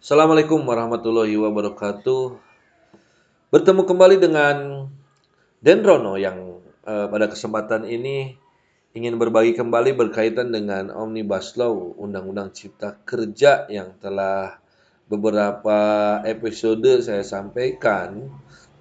Assalamualaikum warahmatullahi wabarakatuh. Bertemu kembali dengan Dendrono yang eh, pada kesempatan ini ingin berbagi kembali berkaitan dengan Omnibus Law, Undang-Undang Cipta Kerja yang telah beberapa episode saya sampaikan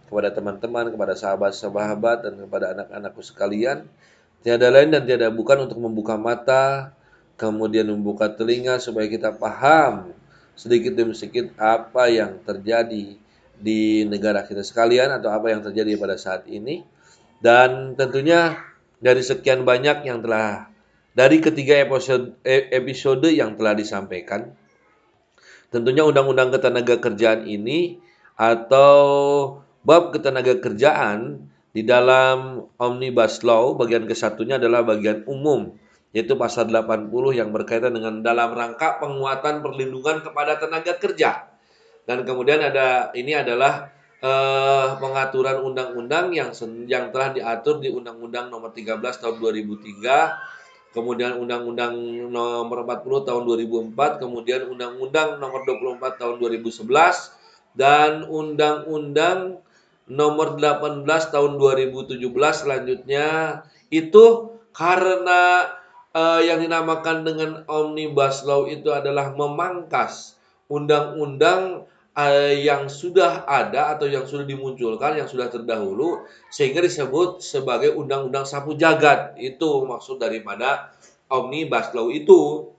kepada teman-teman, kepada sahabat-sahabat dan kepada anak-anakku sekalian. Tiada lain dan tiada bukan untuk membuka mata, kemudian membuka telinga supaya kita paham sedikit demi sedikit apa yang terjadi di negara kita sekalian atau apa yang terjadi pada saat ini. Dan tentunya dari sekian banyak yang telah dari ketiga episode e, episode yang telah disampaikan tentunya undang-undang ketenaga kerjaan ini atau bab ketenaga kerjaan di dalam Omnibus Law bagian kesatunya adalah bagian umum yaitu pasal 80 yang berkaitan dengan dalam rangka penguatan perlindungan kepada tenaga kerja. Dan kemudian ada ini adalah eh, pengaturan undang-undang yang yang telah diatur di Undang-Undang Nomor 13 Tahun 2003, kemudian Undang-Undang Nomor 40 Tahun 2004, kemudian Undang-Undang Nomor 24 Tahun 2011 dan Undang-Undang Nomor 18 Tahun 2017 selanjutnya itu karena uh, yang dinamakan dengan omnibus law itu adalah memangkas undang-undang uh, yang sudah ada atau yang sudah dimunculkan yang sudah terdahulu sehingga disebut sebagai undang-undang sapu jagat. Itu maksud daripada omnibus law itu.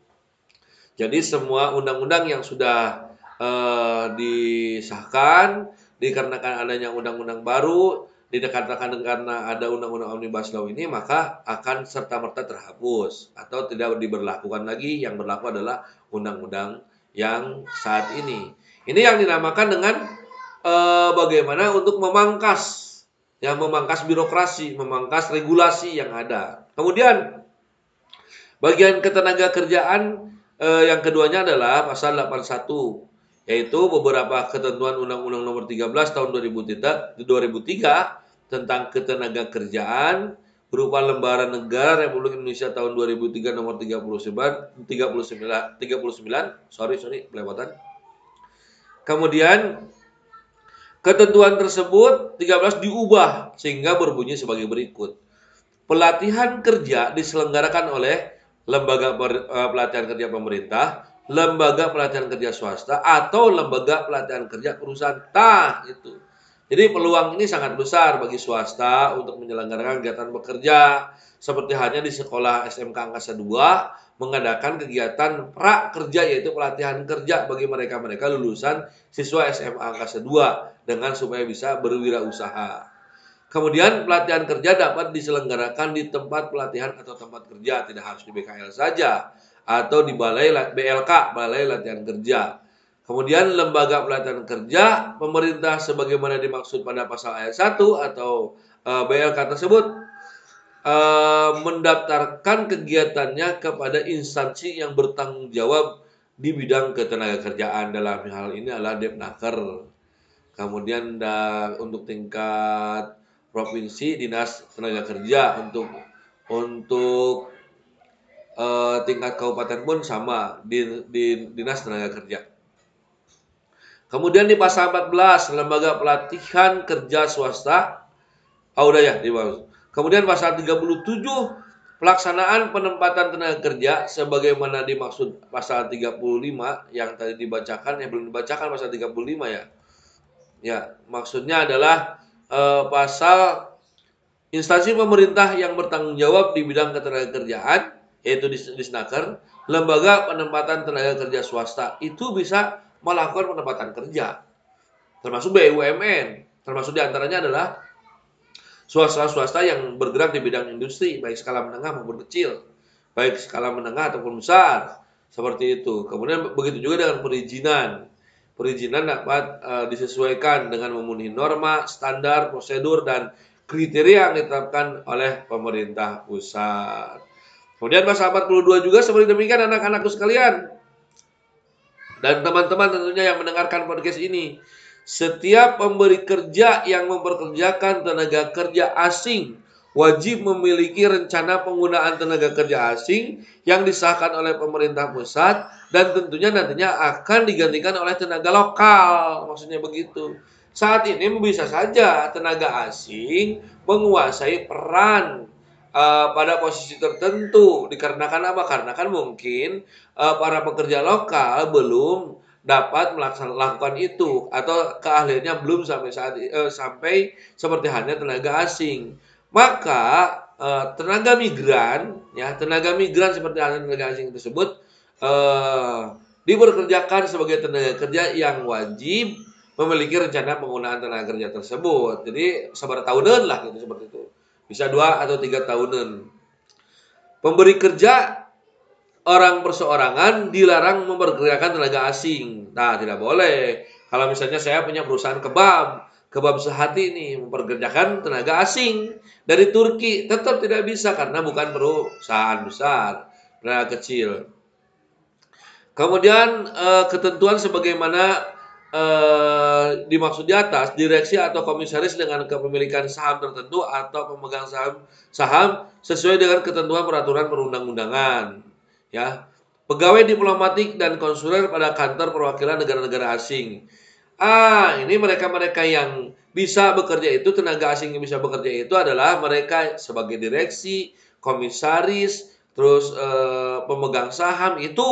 Jadi semua undang-undang yang sudah uh, disahkan dikarenakan adanya undang-undang baru dikatakan karena ada undang-undang omnibus law ini maka akan serta merta terhapus atau tidak diberlakukan lagi. Yang berlaku adalah undang-undang yang saat ini. Ini yang dinamakan dengan eh, bagaimana untuk memangkas yang memangkas birokrasi memangkas regulasi yang ada. Kemudian bagian ketenaga kerjaan eh, yang keduanya adalah pasal 81 yaitu beberapa ketentuan Undang-Undang Nomor 13 Tahun 2003, 2003 tentang ketenaga kerjaan berupa lembaran negara Republik Indonesia tahun 2003 nomor 39 39 39 sorry sorry pelewatan kemudian ketentuan tersebut 13 diubah sehingga berbunyi sebagai berikut. Pelatihan kerja diselenggarakan oleh lembaga eh, pelatihan kerja pemerintah lembaga pelatihan kerja swasta atau lembaga pelatihan kerja perusahaan tah itu jadi peluang ini sangat besar bagi swasta untuk menyelenggarakan kegiatan bekerja. Seperti hanya di sekolah SMK Angkasa 2 mengadakan kegiatan pra kerja yaitu pelatihan kerja bagi mereka-mereka lulusan siswa SMA Angkasa 2 dengan supaya bisa berwirausaha. Kemudian pelatihan kerja dapat diselenggarakan di tempat pelatihan atau tempat kerja, tidak harus di BKL saja atau di balai BLK, balai latihan kerja. Kemudian lembaga pelatihan kerja pemerintah sebagaimana dimaksud pada pasal ayat 1 atau e, BLK tersebut uh, mendaftarkan kegiatannya kepada instansi yang bertanggung jawab di bidang ketenaga kerjaan dalam hal ini adalah Depnaker. Kemudian da, untuk tingkat provinsi dinas tenaga kerja untuk untuk tingkat kabupaten pun sama di, di dinas tenaga kerja. Kemudian di pasal 14 lembaga pelatihan kerja swasta. Oh udah ya, di Kemudian pasal 37 pelaksanaan penempatan tenaga kerja sebagaimana dimaksud pasal 35 yang tadi dibacakan yang belum dibacakan pasal 35 ya. Ya, maksudnya adalah eh, pasal instansi pemerintah yang bertanggung jawab di bidang ketenaga kerjaan yaitu di Disnaker, lembaga penempatan tenaga kerja swasta itu bisa melakukan penempatan kerja. Termasuk BUMN, termasuk di antaranya adalah swasta-swasta yang bergerak di bidang industri, baik skala menengah maupun kecil, baik skala menengah ataupun besar, seperti itu. Kemudian begitu juga dengan perizinan. Perizinan dapat uh, disesuaikan dengan memenuhi norma, standar, prosedur, dan kriteria yang ditetapkan oleh pemerintah pusat. Kemudian pasal 42 juga seperti demikian anak-anakku sekalian. Dan teman-teman tentunya yang mendengarkan podcast ini, setiap pemberi kerja yang memperkerjakan tenaga kerja asing wajib memiliki rencana penggunaan tenaga kerja asing yang disahkan oleh pemerintah pusat dan tentunya nantinya akan digantikan oleh tenaga lokal. Maksudnya begitu. Saat ini bisa saja tenaga asing menguasai peran uh, pada posisi tertentu dikarenakan apa? Karena kan mungkin uh, para pekerja lokal belum dapat melakukan itu atau keahliannya belum sampai saat uh, sampai seperti halnya tenaga asing. Maka uh, tenaga migran, ya tenaga migran seperti halnya tenaga asing tersebut uh, diperkerjakan sebagai tenaga kerja yang wajib memiliki rencana penggunaan tenaga kerja tersebut. Jadi sabar tahunan lah gitu seperti itu. Bisa dua atau tiga tahunan. Pemberi kerja orang perseorangan dilarang memperkerjakan tenaga asing. Nah, tidak boleh. Kalau misalnya saya punya perusahaan kebab, kebab sehati ini memperkerjakan tenaga asing dari Turki tetap tidak bisa karena bukan perusahaan besar, tenaga kecil. Kemudian eh, ketentuan sebagaimana eh, dimaksud di atas, direksi atau komisaris dengan kepemilikan saham tertentu atau pemegang saham saham sesuai dengan ketentuan peraturan perundang-undangan. Ya, pegawai diplomatik dan konsuler pada kantor perwakilan negara-negara asing Ah, ini mereka-mereka yang bisa bekerja itu, tenaga asing yang bisa bekerja itu adalah mereka sebagai direksi, komisaris, terus eh, pemegang saham itu.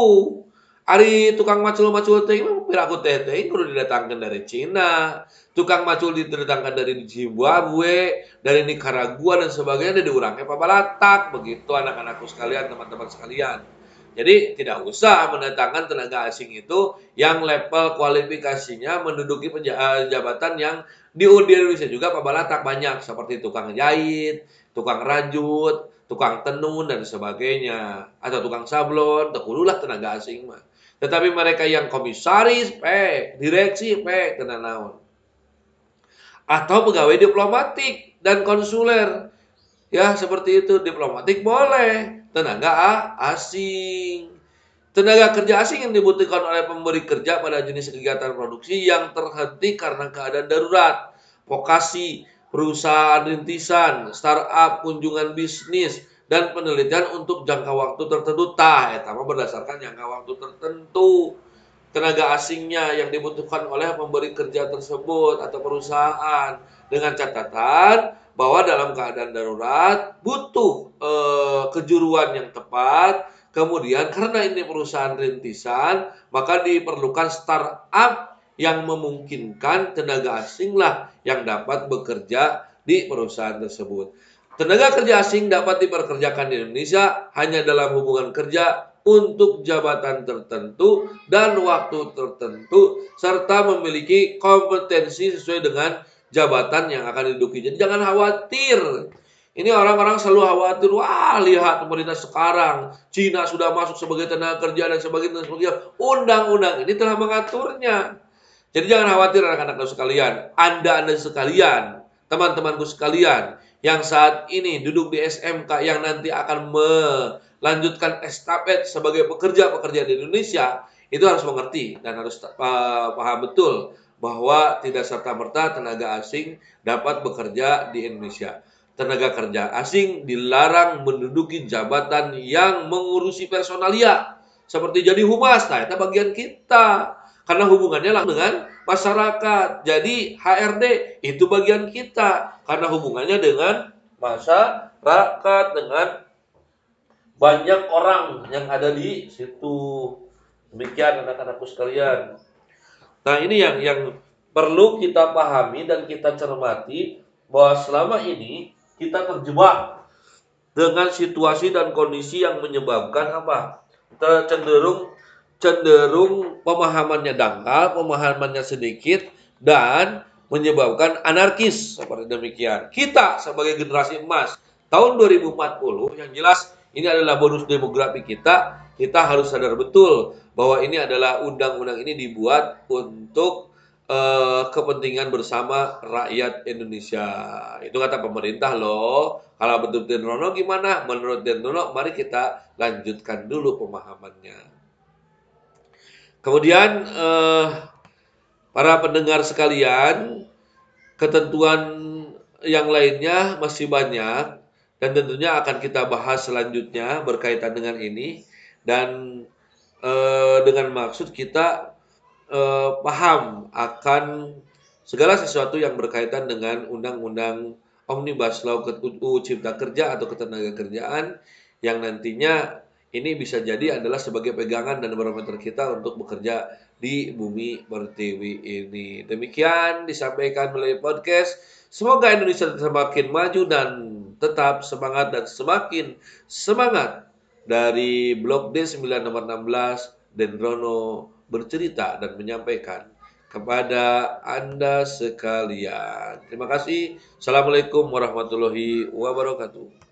Ari tukang macul-macul teh piraku teh teh kudu didatangkan dari Cina, tukang macul didatangkan dari Zimbabwe, dari Nicaragua dan sebagainya dari urangnya pabalatak begitu anak-anakku sekalian, teman-teman sekalian. Jadi tidak usah mendatangkan tenaga asing itu yang level kualifikasinya menduduki eh, jabatan yang di Indonesia juga pabalatak banyak seperti tukang jahit, tukang rajut, tukang tenun dan sebagainya atau tukang sablon, tekululah tenaga asing mah. Tetapi mereka yang komisaris, pe, direksi, pe, kena naon. Atau pegawai diplomatik dan konsuler. Ya, seperti itu diplomatik boleh tenaga asing. Tenaga kerja asing yang dibutuhkan oleh pemberi kerja pada jenis kegiatan produksi yang terhenti karena keadaan darurat, vokasi, perusahaan rintisan, startup, kunjungan bisnis, dan penelitian untuk jangka waktu tertentu. Tah, etama berdasarkan jangka waktu tertentu. Tenaga asingnya yang dibutuhkan oleh pemberi kerja tersebut atau perusahaan dengan catatan bahwa dalam keadaan darurat butuh eh, kejuruan yang tepat. Kemudian karena ini perusahaan rintisan, maka diperlukan startup yang memungkinkan tenaga asing lah yang dapat bekerja di perusahaan tersebut. Tenaga kerja asing dapat diperkerjakan di Indonesia hanya dalam hubungan kerja untuk jabatan tertentu dan waktu tertentu serta memiliki kompetensi sesuai dengan jabatan yang akan diduduki. Jadi jangan khawatir. Ini orang-orang selalu khawatir, wah lihat pemerintah sekarang, Cina sudah masuk sebagai tenaga kerja dan sebagainya, dan sebagainya. Undang-undang ini telah mengaturnya. Jadi jangan khawatir anak-anakku sekalian, anda-anda sekalian, teman-temanku sekalian, yang saat ini duduk di SMK yang nanti akan melanjutkan estafet sebagai pekerja-pekerja di Indonesia, itu harus mengerti dan harus paham betul bahwa tidak serta-merta tenaga asing dapat bekerja di Indonesia. Tenaga kerja asing dilarang menduduki jabatan yang mengurusi personalia seperti jadi humas. Nah, itu bagian kita. Karena hubungannya langsung dengan masyarakat. Jadi HRD itu bagian kita karena hubungannya dengan masyarakat dengan banyak orang yang ada di situ. Demikian anak-anakku sekalian. Nah, ini yang yang perlu kita pahami dan kita cermati bahwa selama ini kita terjebak dengan situasi dan kondisi yang menyebabkan apa? Cenderung cenderung pemahamannya dangkal, pemahamannya sedikit dan menyebabkan anarkis seperti demikian. Kita sebagai generasi emas tahun 2040 yang jelas ini adalah bonus demografi kita, kita harus sadar betul bahwa ini adalah undang-undang ini dibuat untuk uh, kepentingan bersama rakyat Indonesia. Itu kata pemerintah loh. Kalau betul Denrono gimana? Menurut Denrono, mari kita lanjutkan dulu pemahamannya. Kemudian uh, para pendengar sekalian, ketentuan yang lainnya masih banyak dan tentunya akan kita bahas selanjutnya berkaitan dengan ini. Dan eh, dengan maksud kita eh, paham akan segala sesuatu yang berkaitan dengan undang-undang Omnibus Law UU Cipta Kerja atau Ketenaga Kerjaan yang nantinya ini bisa jadi adalah sebagai pegangan dan barometer kita untuk bekerja di bumi pertiwi ini. Demikian disampaikan melalui podcast. Semoga Indonesia semakin maju dan tetap semangat dan semakin semangat dari Blok D 9 nomor 16 Dendrono bercerita dan menyampaikan kepada Anda sekalian. Terima kasih. Assalamualaikum warahmatullahi wabarakatuh.